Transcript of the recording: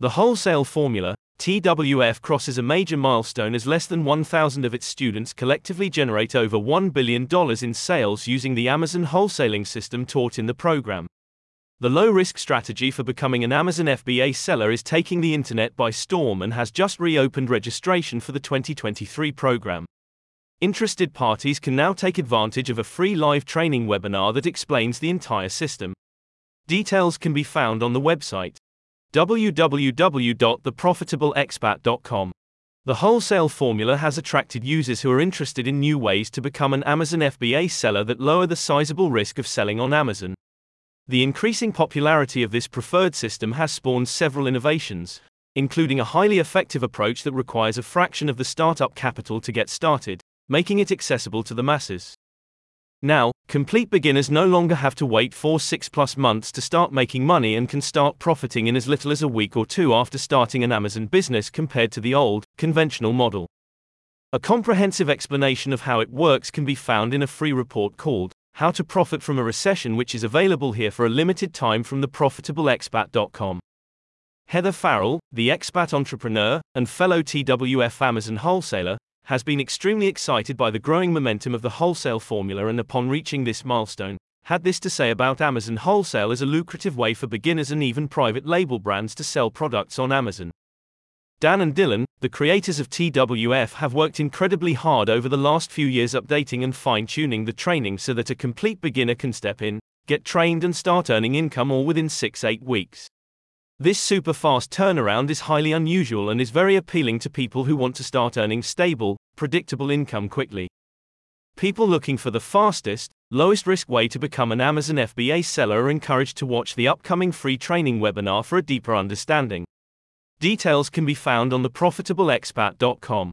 The wholesale formula, TWF crosses a major milestone as less than 1,000 of its students collectively generate over $1 billion in sales using the Amazon wholesaling system taught in the program. The low risk strategy for becoming an Amazon FBA seller is taking the internet by storm and has just reopened registration for the 2023 program. Interested parties can now take advantage of a free live training webinar that explains the entire system. Details can be found on the website www.theprofitableexpat.com. The wholesale formula has attracted users who are interested in new ways to become an Amazon FBA seller that lower the sizable risk of selling on Amazon. The increasing popularity of this preferred system has spawned several innovations, including a highly effective approach that requires a fraction of the startup capital to get started, making it accessible to the masses. Now, complete beginners no longer have to wait 4 6 plus months to start making money and can start profiting in as little as a week or two after starting an Amazon business compared to the old, conventional model. A comprehensive explanation of how it works can be found in a free report called How to Profit from a Recession, which is available here for a limited time from theprofitableexpat.com. Heather Farrell, the expat entrepreneur and fellow TWF Amazon wholesaler, has been extremely excited by the growing momentum of the wholesale formula and upon reaching this milestone, had this to say about Amazon wholesale as a lucrative way for beginners and even private label brands to sell products on Amazon. Dan and Dylan, the creators of TWF, have worked incredibly hard over the last few years updating and fine tuning the training so that a complete beginner can step in, get trained, and start earning income all within 6 8 weeks. This super fast turnaround is highly unusual and is very appealing to people who want to start earning stable, predictable income quickly. People looking for the fastest, lowest risk way to become an Amazon FBA seller are encouraged to watch the upcoming free training webinar for a deeper understanding. Details can be found on theprofitableexpat.com.